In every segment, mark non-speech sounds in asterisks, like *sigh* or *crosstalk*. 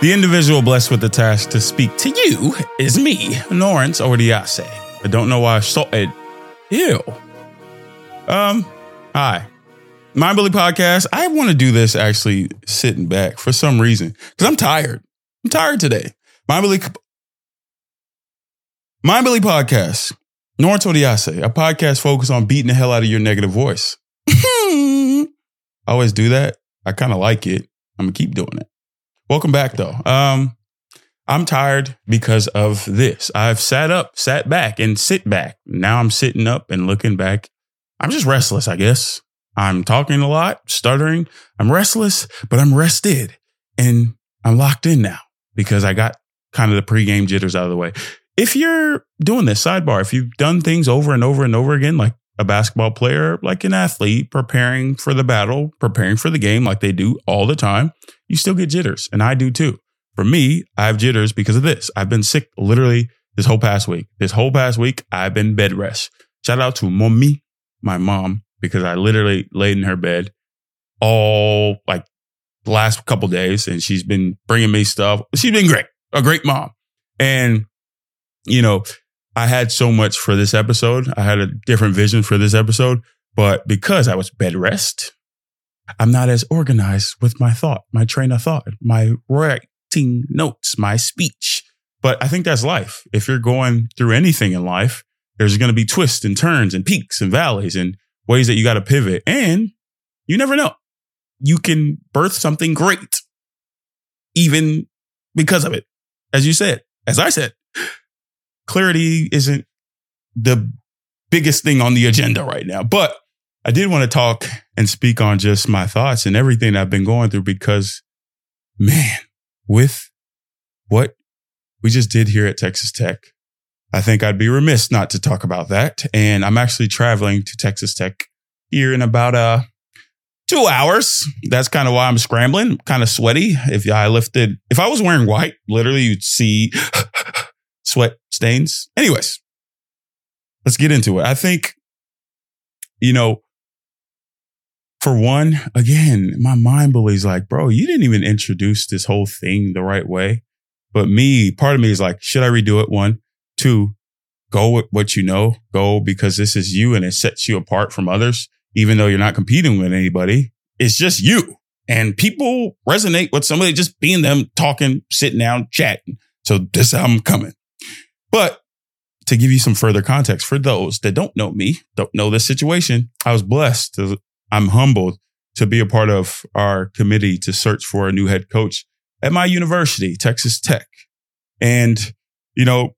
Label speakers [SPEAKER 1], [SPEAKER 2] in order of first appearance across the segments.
[SPEAKER 1] The individual blessed with the task to speak to you is me, Norris Odiase. I don't know why I started. Ew. Um, hi. Mind Bully Podcast. I want to do this actually sitting back for some reason because I'm tired. I'm tired today. Mind Bully, Mind Bully Podcast. Norris Odiase, a podcast focused on beating the hell out of your negative voice. *laughs* I always do that. I kind of like it. I'm gonna keep doing it. Welcome back though. Um, I'm tired because of this. I've sat up, sat back, and sit back. Now I'm sitting up and looking back. I'm just restless, I guess. I'm talking a lot, stuttering. I'm restless, but I'm rested and I'm locked in now because I got kind of the pregame jitters out of the way. If you're doing this sidebar, if you've done things over and over and over again, like a basketball player, like an athlete preparing for the battle, preparing for the game, like they do all the time, you still get jitters. And I do too. For me, I have jitters because of this. I've been sick literally this whole past week. This whole past week, I've been bed rest. Shout out to mommy, my mom, because I literally laid in her bed all like the last couple days and she's been bringing me stuff. She's been great, a great mom. And, you know, I had so much for this episode. I had a different vision for this episode, but because I was bed rest, I'm not as organized with my thought, my train of thought, my writing notes, my speech. But I think that's life. If you're going through anything in life, there's going to be twists and turns and peaks and valleys and ways that you got to pivot. And you never know. You can birth something great, even because of it. As you said, as I said, clarity isn't the biggest thing on the agenda right now. But I did want to talk and speak on just my thoughts and everything I've been going through because, man, with what we just did here at Texas Tech, I think I'd be remiss not to talk about that. And I'm actually traveling to Texas Tech here in about uh two hours. That's kind of why I'm scrambling, kind of sweaty. If I lifted, if I was wearing white, literally you'd see *laughs* sweat stains. Anyways, let's get into it. I think, you know, for one, again, my mind believes like, bro, you didn't even introduce this whole thing the right way. But me, part of me is like, should I redo it? One, two, go with what you know, go because this is you and it sets you apart from others, even though you're not competing with anybody. It's just you and people resonate with somebody just being them talking, sitting down, chatting. So this I'm coming. But to give you some further context for those that don't know me, don't know this situation, I was blessed. To, I'm humbled to be a part of our committee to search for a new head coach at my university, Texas Tech. And, you know,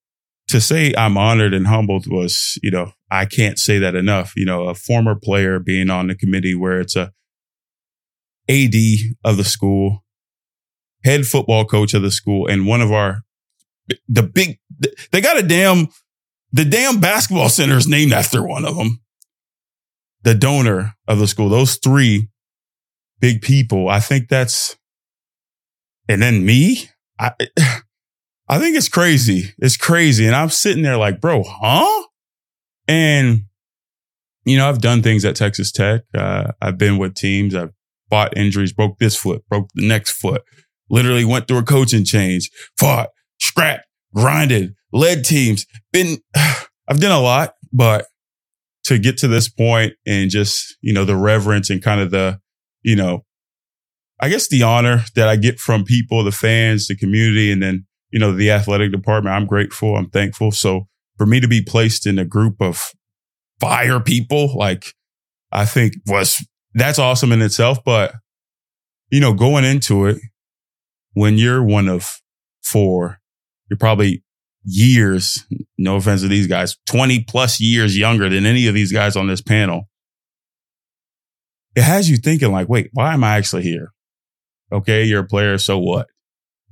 [SPEAKER 1] to say I'm honored and humbled was, you know, I can't say that enough. You know, a former player being on the committee where it's a AD of the school, head football coach of the school, and one of our the big, they got a damn, the damn basketball center is named after one of them. The donor of the school, those three big people. I think that's, and then me, I, I think it's crazy. It's crazy. And I'm sitting there like, bro, huh? And, you know, I've done things at Texas Tech. Uh, I've been with teams. I've fought injuries, broke this foot, broke the next foot, literally went through a coaching change, fought, scrapped, grinded, led teams, been, *sighs* I've done a lot, but to get to this point and just, you know, the reverence and kind of the, you know, I guess the honor that I get from people, the fans, the community, and then, you know, the athletic department, I'm grateful. I'm thankful. So for me to be placed in a group of fire people, like I think was, that's awesome in itself. But, you know, going into it, when you're one of four you're probably years, no offense to these guys, 20 plus years younger than any of these guys on this panel. It has you thinking like, wait, why am I actually here? Okay. You're a player. So what?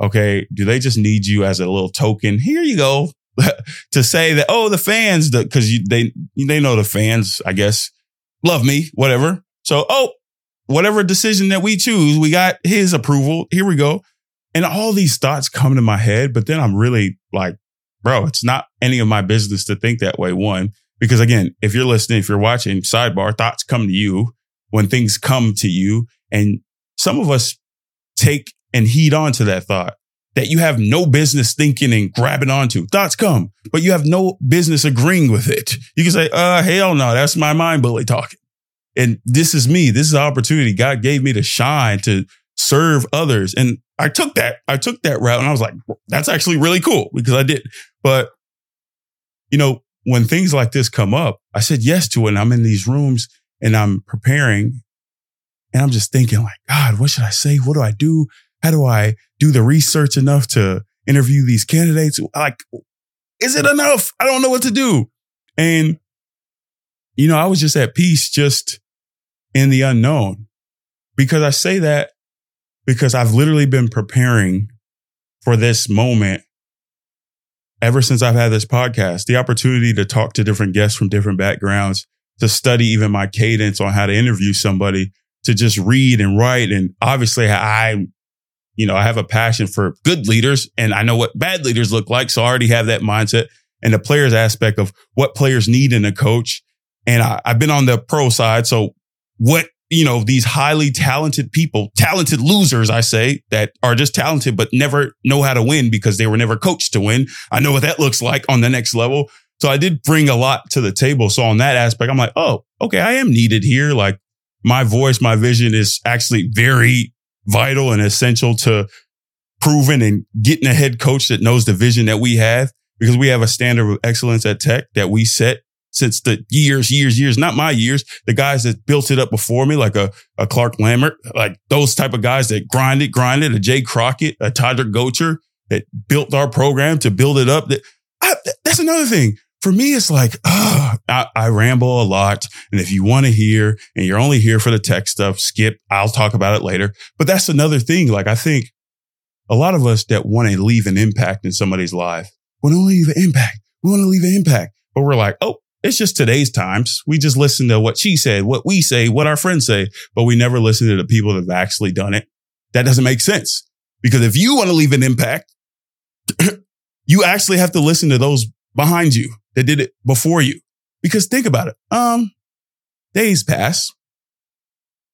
[SPEAKER 1] Okay. Do they just need you as a little token? Here you go *laughs* to say that, oh, the fans, the, cause you, they, they know the fans, I guess, love me, whatever. So, oh, whatever decision that we choose, we got his approval. Here we go. And all these thoughts come to my head, but then I'm really like, bro, it's not any of my business to think that way. One, because again, if you're listening, if you're watching sidebar, thoughts come to you when things come to you. And some of us take and heed on to that thought. that you have no business thinking and grabbing onto. Thoughts come, but you have no business agreeing with it. You can say, uh, hell no, that's my mind bully talking. And this is me. This is an opportunity God gave me to shine, to serve others. And I took that, I took that route and I was like, that's actually really cool because I did. But, you know, when things like this come up, I said yes to it. And I'm in these rooms and I'm preparing and I'm just thinking like, God, what should I say? What do I do? How do I do the research enough to interview these candidates? Like, is it enough? I don't know what to do. And, you know, I was just at peace, just in the unknown because I say that because I've literally been preparing for this moment ever since I've had this podcast, the opportunity to talk to different guests from different backgrounds, to study even my cadence on how to interview somebody, to just read and write. And obviously I, you know, I have a passion for good leaders and I know what bad leaders look like. So I already have that mindset and the players aspect of what players need in a coach. And I, I've been on the pro side. So what you know, these highly talented people, talented losers, I say, that are just talented, but never know how to win because they were never coached to win. I know what that looks like on the next level. So I did bring a lot to the table. So on that aspect, I'm like, oh, okay, I am needed here. Like my voice, my vision is actually very vital and essential to proving and getting a head coach that knows the vision that we have because we have a standard of excellence at tech that we set since the years, years, years, not my years, the guys that built it up before me, like a, a Clark Lammert, like those type of guys that grinded, grinded, a Jaye Crockett, a Toddrick Gotcher that built our program to build it up. That I, that's another thing. For me, it's like, oh, I, I ramble a lot. And if you want to hear and you're only here for the tech stuff, skip. I'll talk about it later. But that's another thing. Like I think a lot of us that want to leave an impact in somebody's life want to leave an impact. We want to leave an impact, but we're like, oh, it's just today's times. We just listen to what she said, what we say, what our friends say, but we never listen to the people that have actually done it. That doesn't make sense because if you want to leave an impact, *clears throat* you actually have to listen to those behind you that did it before you. Because think about it. Um, days pass.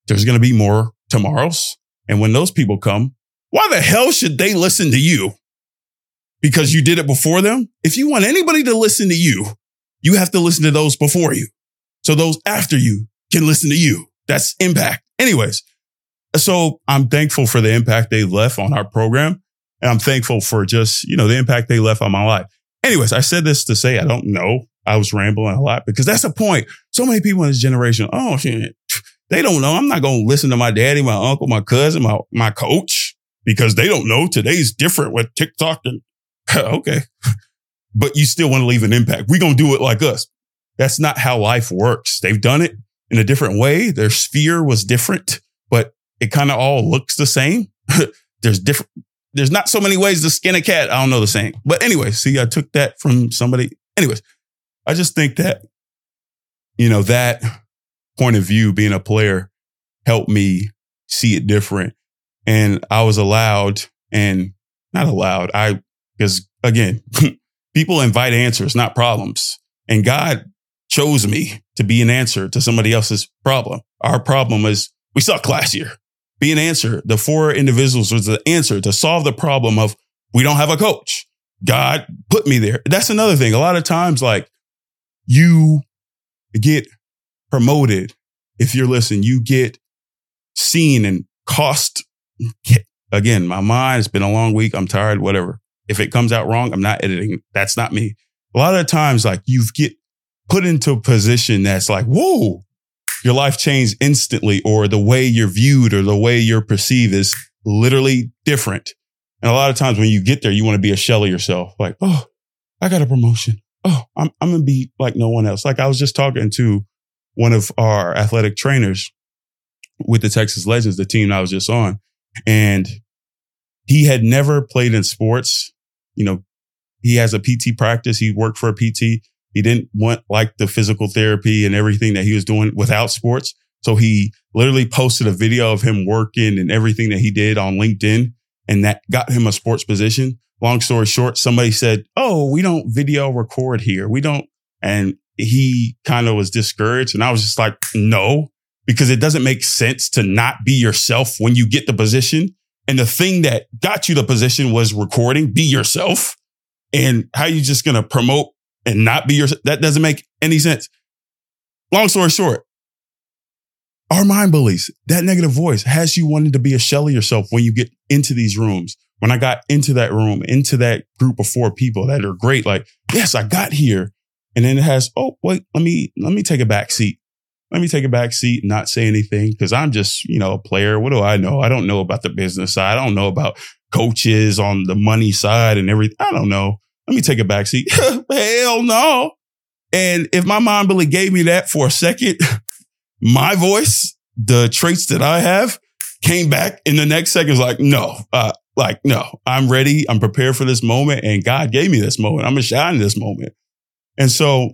[SPEAKER 1] There's going to be more tomorrows. And when those people come, why the hell should they listen to you? Because you did it before them? If you want anybody to listen to you, you have to listen to those before you. So those after you can listen to you. That's impact. Anyways, so I'm thankful for the impact they left on our program. And I'm thankful for just, you know, the impact they left on my life. Anyways, I said this to say I don't know. I was rambling a lot because that's the point. So many people in this generation, oh shit, they don't know. I'm not going to listen to my daddy, my uncle, my cousin, my, my coach because they don't know today's different with TikTok and *laughs* okay but you still want to leave an impact. We're going to do it like us. That's not how life works. They've done it in a different way. Their sphere was different, but it kind of all looks the same. *laughs* there's different, there's not so many ways to skin a cat. I don't know the saying, but anyway, see, I took that from somebody. Anyways, I just think that, you know, that point of view, being a player helped me see it different. And I was allowed and not allowed. I, because again, *laughs* People invite answers, not problems. And God chose me to be an answer to somebody else's problem. Our problem is we suck last year. Be an answer. The four individuals was the answer to solve the problem of we don't have a coach. God put me there. That's another thing. A lot of times, like you get promoted. If you're listening, you get seen and cost. Again, my mind, it's been a long week. I'm tired, whatever. If it comes out wrong, I'm not editing. That's not me. A lot of times, like you get put into a position that's like, whoa, your life changed instantly, or the way you're viewed or the way you're perceived is literally different. And a lot of times when you get there, you want to be a shell of yourself. Like, oh, I got a promotion. Oh, I'm, I'm going to be like no one else. Like I was just talking to one of our athletic trainers with the Texas Legends, the team I was just on. And he had never played in sports you know, he has a PT practice. He worked for a PT. He didn't want like the physical therapy and everything that he was doing without sports. So he literally posted a video of him working and everything that he did on LinkedIn and that got him a sports position. Long story short, somebody said, Oh, we don't video record here. We don't. And he kind of was discouraged. And I was just like, no, because it doesn't make sense to not be yourself when you get the position And the thing that got you the position was recording, be yourself. And how you just going to promote and not be yourself? That doesn't make any sense. Long story short, our mind bullies. that negative voice has you wanting to be a shell of yourself when you get into these rooms. When I got into that room, into that group of four people that are great, like, yes, I got here. And then it has, oh, wait, let me, let me take a back seat. Let me take a back seat, and not say anything because I'm just, you know, a player. What do I know? I don't know about the business side. I don't know about coaches on the money side and everything. I don't know. Let me take a back seat. *laughs* Hell no. And if my mind really gave me that for a second, *laughs* my voice, the traits that I have came back in the next second. Was like, no, uh, like, no, I'm ready. I'm prepared for this moment. And God gave me this moment. I'm going to shine in this moment. And so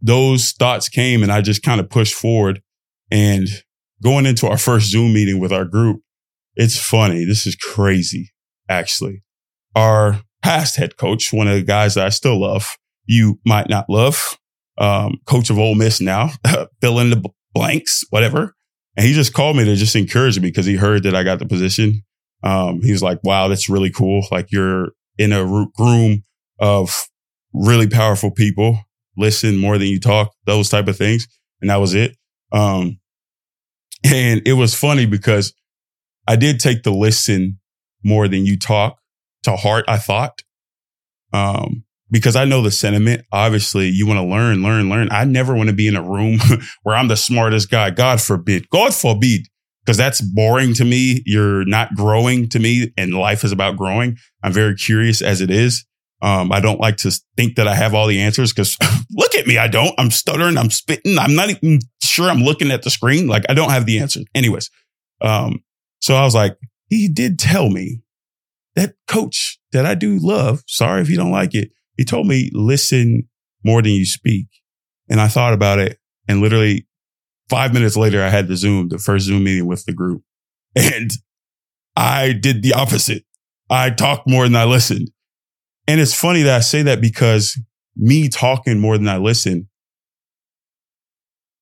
[SPEAKER 1] those thoughts came and I just kind of pushed forward and going into our first Zoom meeting with our group. It's funny. This is crazy, actually. Our past head coach, one of the guys that I still love, you might not love, um, coach of Ole Miss now, *laughs* fill in the blanks, whatever. And he just called me to just encourage me because he heard that I got the position. Um, he was like, wow, that's really cool. Like you're in a room of really powerful people. Listen more than you talk, those type of things. And that was it. Um, and it was funny because I did take the listen more than you talk to heart, I thought. Um, because I know the sentiment. Obviously, you want to learn, learn, learn. I never want to be in a room *laughs* where I'm the smartest guy. God forbid. God forbid. Because that's boring to me. You're not growing to me, and life is about growing. I'm very curious as it is. Um, I don't like to think that I have all the answers because *laughs* look at me. I don't. I'm stuttering. I'm spitting. I'm not even sure I'm looking at the screen. Like I don't have the answers. Anyways, um, so I was like, he did tell me that coach that I do love. Sorry if you don't like it he told me, listen more than you speak. And I thought about it. And literally five minutes later, I had the Zoom, the first Zoom meeting with the group. *laughs* And I did the opposite. I talked more than I listened. And it's funny that I say that because me talking more than I listen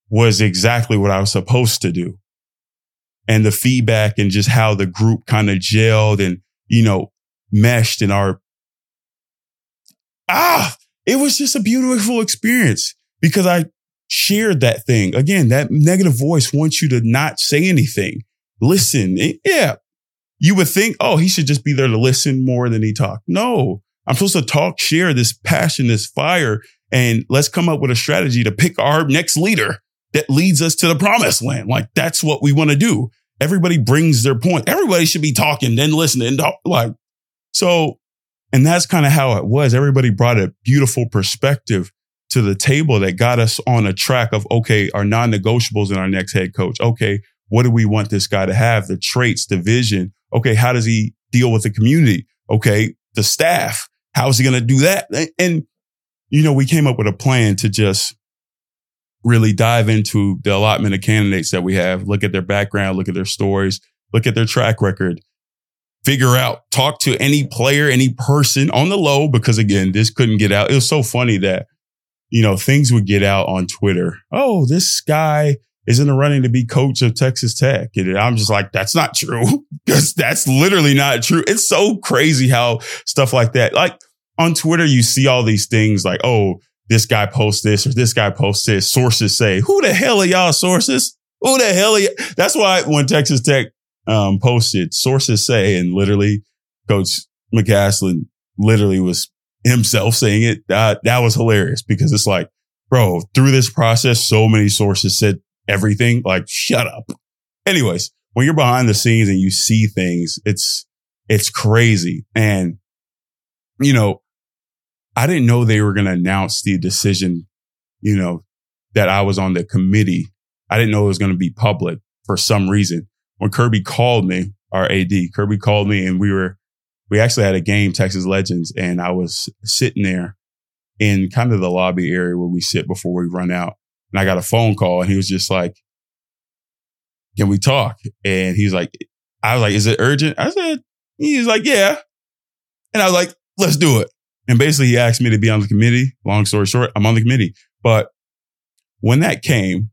[SPEAKER 1] was exactly what I was supposed to do. And the feedback and just how the group kind of gelled and, you know, meshed in our ah, it was just a beautiful experience because I shared that thing. Again, that negative voice wants you to not say anything. Listen. Yeah. You would think, oh, he should just be there to listen more than he talk. No, I'm supposed to talk, share this passion, this fire, and let's come up with a strategy to pick our next leader that leads us to the promised land. Like that's what we want to do. Everybody brings their point. Everybody should be talking, then listening. Like, so and that's kind of how it was. Everybody brought a beautiful perspective to the table that got us on a track of, okay, our non negotiables in our next head coach. Okay. What do we want this guy to have? The traits, the vision. Okay. How does he deal with the community? Okay. The staff. How is he going to do that? And, you know, we came up with a plan to just really dive into the allotment of candidates that we have, look at their background, look at their stories, look at their track record, figure out, talk to any player, any person on the low, because again, this couldn't get out. It was so funny that, you know, things would get out on Twitter. Oh, this guy is in the running to be coach of Texas Tech. And I'm just like, that's not true *laughs* because that's literally not true. It's so crazy how stuff like that, like on Twitter, you see all these things like, oh, this guy posts this or this guy posts this. Sources say, who the hell are y'all sources? Who the hell are you? That's why when Texas Tech um, posted sources say, and literally coach McCasland literally was himself saying it. That, that was hilarious because it's like, bro, through this process, so many sources said everything. Like, shut up. Anyways, when you're behind the scenes and you see things, it's, it's crazy. And, you know, I didn't know they were going to announce the decision, you know, that I was on the committee. I didn't know it was going to be public for some reason when Kirby called me, our AD, Kirby called me and we were, we actually had a game, Texas Legends, and I was sitting there in kind of the lobby area where we sit before we run out. And I got a phone call and he was just like, can we talk? And he's like, I was like, is it urgent? I said, he's like, yeah. And I was like, let's do it. And basically he asked me to be on the committee. Long story short, I'm on the committee. But when that came,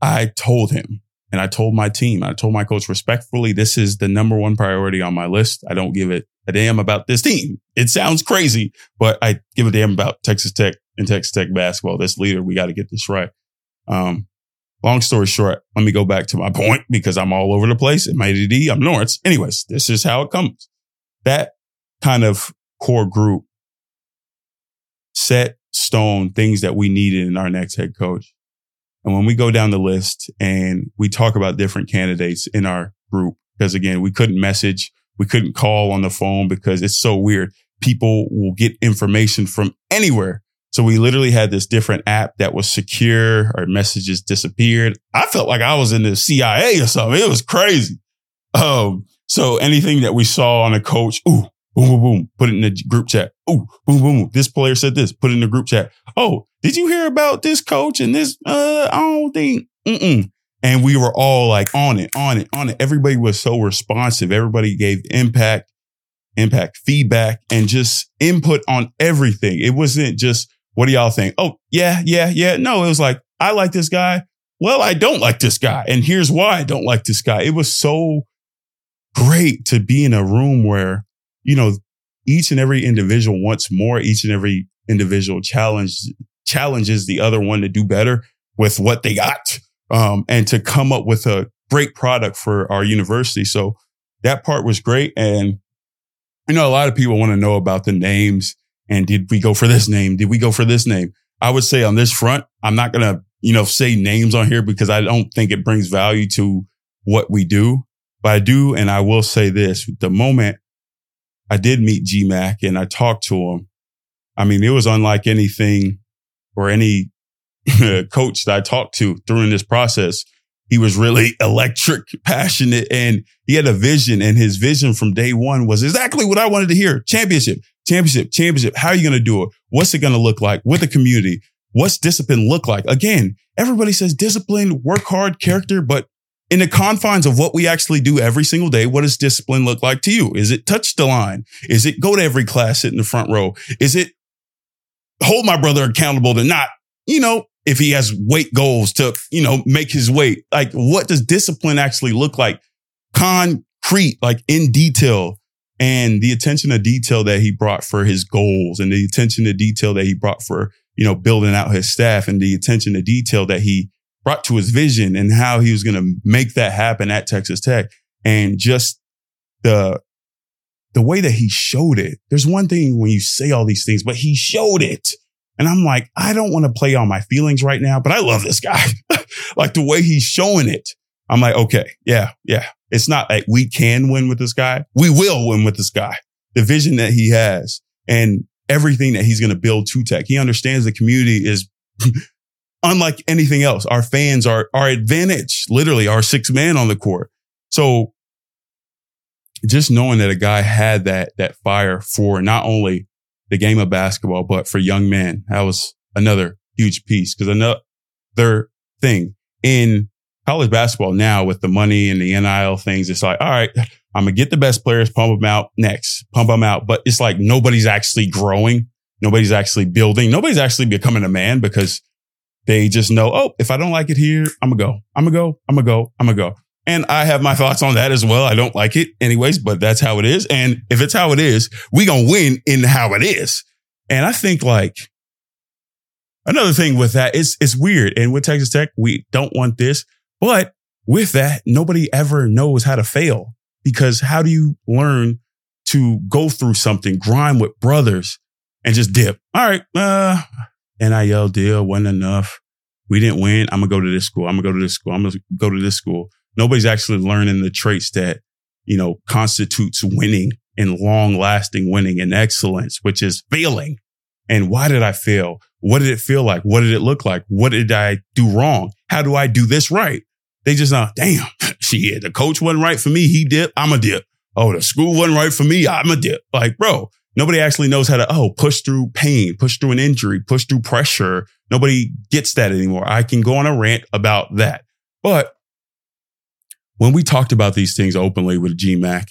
[SPEAKER 1] I told him And I told my team, I told my coach respectfully, this is the number one priority on my list. I don't give it a damn about this team. It sounds crazy, but I give a damn about Texas Tech and Texas Tech basketball. This leader, we got to get this right. Um, long story short, let me go back to my *laughs* point because I'm all over the place. In my ADD, I'm Norris. Anyways, this is how it comes. That kind of core group set stone things that we needed in our next head coach. And when we go down the list and we talk about different candidates in our group, because again, we couldn't message, we couldn't call on the phone because it's so weird. People will get information from anywhere. So we literally had this different app that was secure. Our messages disappeared. I felt like I was in the CIA or something. It was crazy. Um, so anything that we saw on a coach, ooh, boom, boom, boom, put it in the group chat. Ooh, boom, boom, this player said this, put it in the group chat. Oh, did you hear about this coach and this? Uh, I don't think, mm-mm. And we were all like on it, on it, on it. Everybody was so responsive. Everybody gave impact, impact feedback and just input on everything. It wasn't just, what do y'all think? Oh, yeah, yeah, yeah. No, it was like, I like this guy. Well, I don't like this guy. And here's why I don't like this guy. It was so great to be in a room where you know, each and every individual wants more. Each and every individual challenge challenges the other one to do better with what they got, um, and to come up with a great product for our university. So that part was great. And you know, a lot of people want to know about the names and did we go for this name? Did we go for this name? I would say on this front, I'm not going to, you know, say names on here because I don't think it brings value to what we do. But I do, and I will say this: the moment I did meet GMAC and I talked to him. I mean, it was unlike anything or any *laughs* coach that I talked to during this process. He was really *laughs* electric, passionate, and he had a vision. And his vision from day one was exactly what I wanted to hear. Championship, championship, championship. How are you going to do it? What's it going to look like with the community? What's discipline look like? Again, everybody says discipline, work hard, character, but in the confines of what we actually do every single day, what does discipline look like to you? Is it touch the line? Is it go to every class, sit in the front row? Is it hold my brother accountable to not, you know, if he has weight goals to, you know, make his weight? Like, what does discipline actually look like? Concrete, like in detail. And the attention to detail that he brought for his goals and the attention to detail that he brought for, you know, building out his staff and the attention to detail that he brought to his vision and how he was going to make that happen at Texas Tech. And just the, the way that he showed it. There's one thing when you say all these things, but he showed it. And I'm like, I don't want to play on my feelings right now, but I love this guy. *laughs* like the way he's showing it. I'm like, okay, yeah, yeah. It's not like we can win with this guy. We will win with this guy. The vision that he has and everything that he's going to build to tech. He understands the community is *laughs* unlike anything else. Our fans are our advantage, literally our six man on the court. So just knowing that a guy had that, that fire for not only the game of basketball, but for young men, that was another huge piece. Cause another thing in college basketball now with the money and the NIL things, it's like, all right, I'm going to get the best players, pump them out next, pump them out. But it's like nobody's actually growing. Nobody's actually building. Nobody's actually becoming a man because they just know, oh, if I don't like it here, I'm gonna go. I'm gonna go. I'm gonna go. I'm gonna go. And I have my thoughts on that as well. I don't like it anyways, but that's how it is. And if it's how it is, we gonna win in how it is. And I think like another thing with that is it's weird. And with Texas Tech, we don't want this, but with that, nobody ever knows how to fail because how do you learn to go through something, grind with brothers and just dip? All right. Uh, NIL deal wasn't enough. We didn't win. I'm gonna go to this school. I'm gonna go to this school. I'm gonna go to this school. Nobody's actually learning the traits that, you know, constitutes winning and long lasting winning and excellence, which is failing. And why did I fail? What did it feel like? What did it look like? What did I do wrong? How do I do this right? They just know, damn, *laughs* shit, the coach wasn't right for me. He dip. I'm a dip. Oh, the school wasn't right for me. I'm a dip. Like, bro, Nobody actually knows how to, oh, push through pain, push through an injury, push through pressure. Nobody gets that anymore. I can go on a rant about that. But when we talked about these things openly with GMAC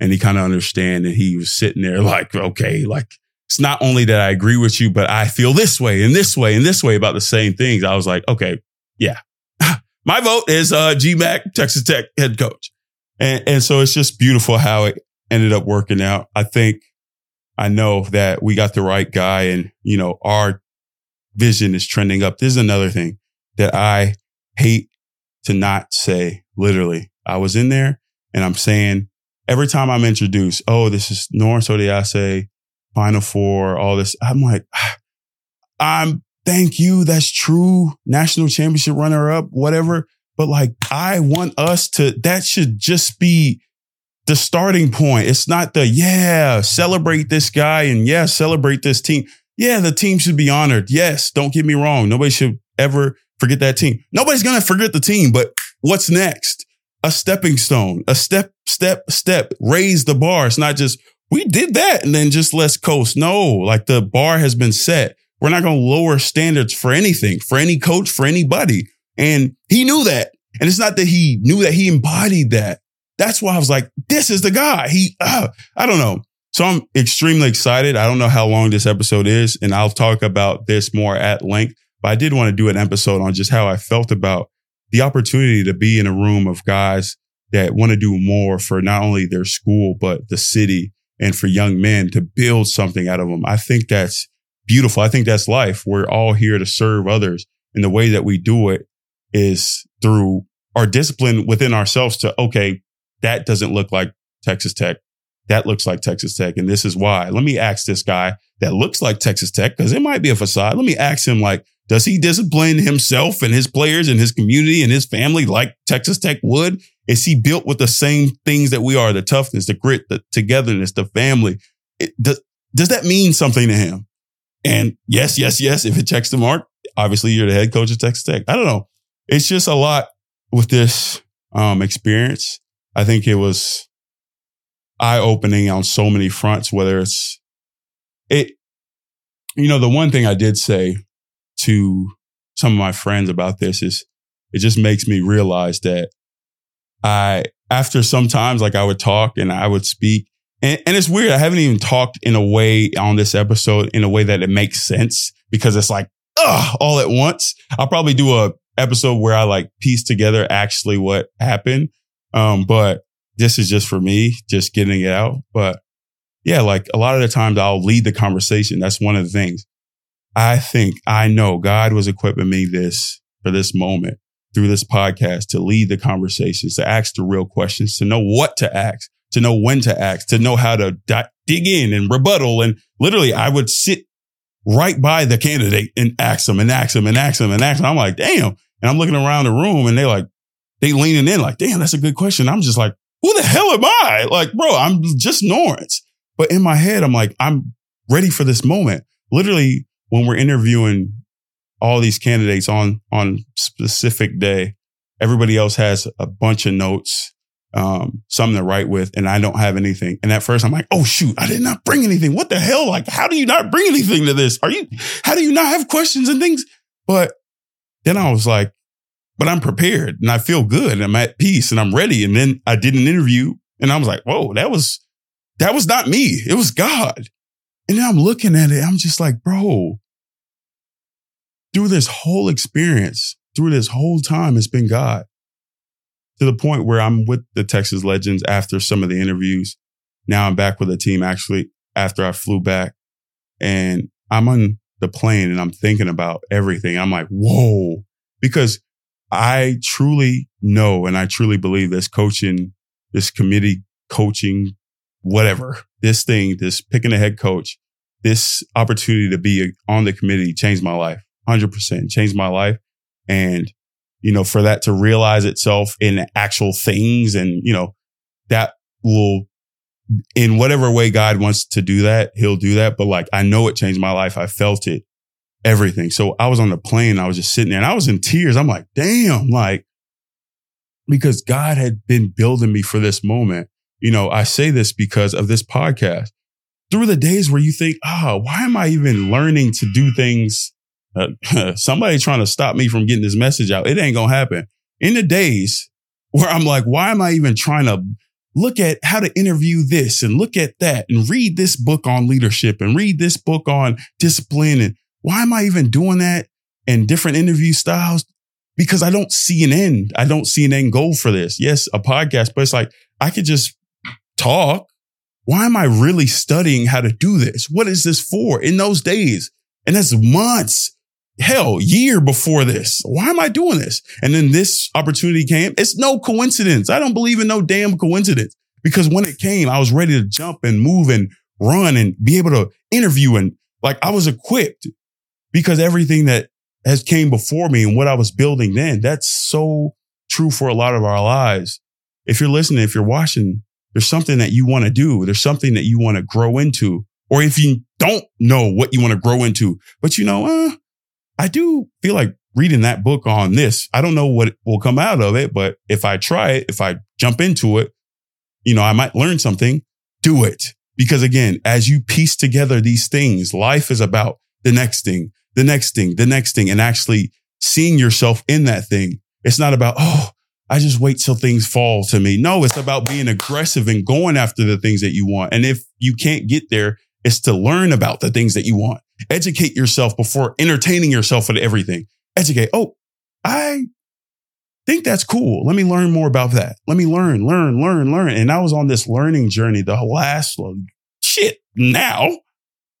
[SPEAKER 1] and he kind of understand and he was sitting there *laughs* like, okay, like it's not only that I agree with you, but I feel this way and this way and this way about the same things. I was like, okay, yeah, *laughs* my vote is uh, GMAC, Texas Tech head coach. And, and so it's just beautiful how it ended up working out. I think I know that we got the right guy and, you know, our vision is trending up. This is another thing that I hate to not say literally. I was in there and I'm saying every time I'm introduced, oh, this is Norris Odiase, Final Four, all this. I'm like, ah, I'm thank you. That's true. National championship runner up, whatever. But like, I want us to, that should just be the starting point. It's not the, yeah, celebrate this guy and yeah, celebrate this team. Yeah, the team should be honored. Yes. Don't get me wrong. Nobody should ever forget that team. Nobody's going to forget the team, but what's next? A stepping stone, a step, step, step, raise the bar. It's not just, we did that and then just let's coast. No, like the bar has been set. We're not going to lower standards for anything, for any coach, for anybody. And he knew that. And it's not that he knew that he embodied that. That's why I was like, this is the guy. He, uh, I don't know. So I'm extremely excited. I don't know how long this episode is, and I'll talk about this more at length. But I did want to do an episode on just how I felt about the opportunity to be in a room of guys that want to do more for not only their school, but the city and for young men to build something out of them. I think that's beautiful. I think that's life. We're all here to serve others. And the way that we do it is through our discipline within ourselves to, okay, that doesn't look like Texas Tech. That looks like Texas Tech. And this is why. Let me ask this guy that looks like Texas Tech because it might be a facade. Let me ask him like, does he discipline himself and his players and his community and his family like Texas Tech would? Is he built with the same things that we are? The toughness, the grit, the togetherness, the family. It, does, does that mean something to him? And yes, yes, yes. If it checks the mark, obviously you're the head coach of Texas Tech. I don't know. It's just a lot with this um, experience. I think it was eye opening on so many fronts, whether it's it, you know, the one thing I did say to some of my friends about this is it just makes me realize that I, after sometimes like I would talk and I would speak and, and it's weird. I haven't even talked in a way on this episode in a way that it makes sense because it's like, ugh, all at once. I'll probably do a episode where I like piece together actually what happened. Um, but this is just for me, just getting it out. But yeah, like a lot of the times I'll lead the conversation. That's one of the things I think I know God was equipping me this for this moment through this podcast to lead the conversations, to ask the real questions, to know what to ask to know when to ask, to know how to di- dig in and rebuttal. And literally I would sit right by the candidate and ask them and ask them and ask them and ask them. I'm like, damn. And I'm looking around the room and they're like, they leaning in like, damn, that's a good question. I'm just like, who the hell am I? Like, bro, I'm just Norris. But in my head, I'm like, I'm ready for this moment. Literally, when we're interviewing all these candidates on, on specific day, everybody else has a bunch of notes um, something to write with and I don't have anything. And at first I'm like, oh shoot, I did not bring anything. What the hell? Like, how do you not bring anything to this? Are you, how do you not have questions and things? But then I was like, but I'm prepared and I feel good and I'm at peace and I'm ready. And then I did an interview and I was like, whoa, that was, that was not me. It was God. And then I'm looking at it. I'm just like, bro, through this whole experience, through this whole time, it's been God to the point where I'm with the Texas Legends after some of the interviews. Now I'm back with the team actually after I flew back and I'm on the plane and I'm thinking about everything. I'm like, whoa, because I truly know and I truly believe this coaching, this committee coaching, whatever, this thing, this picking a head coach, this opportunity to be on the committee changed my life. 100% changed my life. And you know, for that to realize itself in actual things and, you know, that will, in whatever way God wants to do that, he'll do that. But like, I know it changed my life. I felt it, everything. So I was on the plane. I was just sitting there and I was in tears. I'm like, damn, like, because God had been building me for this moment. You know, I say this because of this podcast. Through the days where you think, oh, why am I even learning to do things uh, *laughs* somebody trying to stop me from getting this message out. It ain't going to happen. In the days where I'm like, why am I even trying to look at how to interview this and look at that and read this book on leadership and read this book on discipline? And why am I even doing that and different interview styles? because I don't see an end. I don't see an end goal for this. Yes, a podcast, but it's like I could just talk. Why am I really studying how to do this? What is this for in those days? And that's months, hell, year before this. Why am I doing this? And then this opportunity came. It's no coincidence. I don't believe in no damn coincidence because when it came, I was ready to jump and move and run and be able to interview. And like I was equipped because everything that has came before me and what I was building then, that's so true for a lot of our lives. If you're listening, if you're watching, there's something that you want to do. There's something that you want to grow into. Or if you don't know what you want to grow into, but you know, uh, I do feel like reading that book on this. I don't know what will come out of it, but if I try it, if I jump into it, you know, I might learn something. Do it. Because again, as you piece together these things, life is about the next thing, the next thing, the next thing, and actually seeing yourself in that thing. It's not about, oh, I just wait till things fall to me. No, it's about being aggressive and going after the things that you want. And if you can't get there, it's to learn about the things that you want. Educate yourself before entertaining yourself with everything. Educate. Oh, I think that's cool. Let me learn more about that. Let me learn, learn, learn, learn. And I was on this learning journey the last shit now,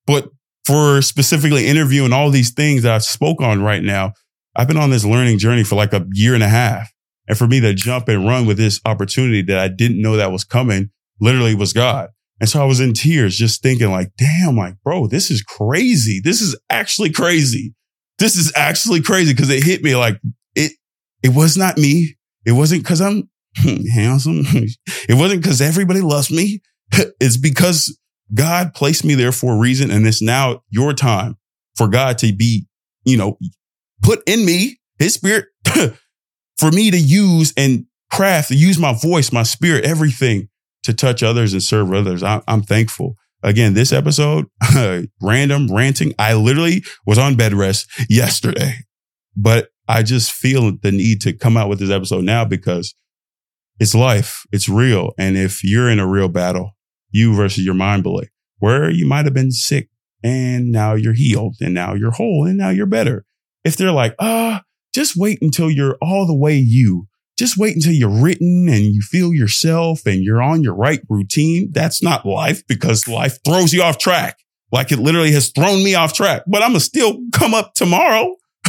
[SPEAKER 1] but for specifically interviewing all these things that I spoke on right now, I've been on this learning journey for like a year and a half. And for me to jump and run with this opportunity that I didn't know that was coming literally was God. And so I was in tears just thinking like, damn, like, bro, this is crazy. This is actually crazy. This is actually crazy because it hit me like it, it was not me. It wasn't because I'm hmm, handsome. *laughs* It wasn't because everybody loves me. *laughs* It's because God placed me there for a reason. And it's now your time for God to be, you know, put in me his spirit *clears throat* for me to use and craft, to use my voice, my spirit, everything to touch others and serve others. I, am thankful. Again, this episode, *laughs* random ranting. I literally was on bed rest yesterday, but I just feel the need to come out with this episode now because it's life. It's real. And if you're in a real battle, you versus your mind bully, where you might have been sick and now you're healed and now you're whole and now you're better. If they're like, ah, just wait until you're all the way you just wait until you're written and you feel yourself and you're on your right routine. That's not life because life throws you off track. Like it literally has thrown me off track, but I'm gonna still come up tomorrow. *laughs*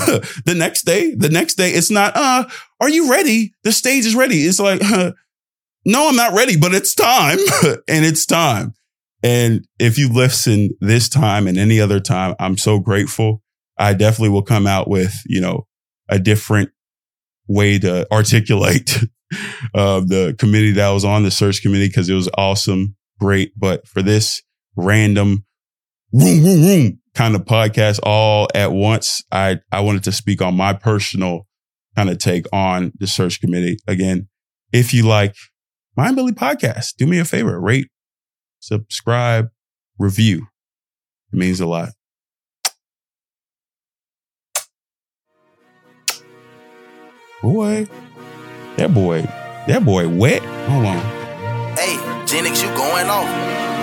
[SPEAKER 1] the next day, the next day, it's not, uh, are you ready? The stage is ready. It's like, *laughs* uh, no, I'm not ready, but it's time *laughs* and it's time. And if you listen this time and any other time, I'm so grateful. I definitely will come out with, you know, a different way to articulate *laughs* uh, the committee that was on, the search committee, because it was awesome, great. But for this random room, room, room kind of podcast all at once, I, I wanted to speak on my personal kind of take on the search committee. Again, if you like Mind Bully podcast, do me a favor, rate, subscribe, review. It means a lot. Boy, that boy, that boy wet. Hold on.
[SPEAKER 2] Hey, Genix, you going off.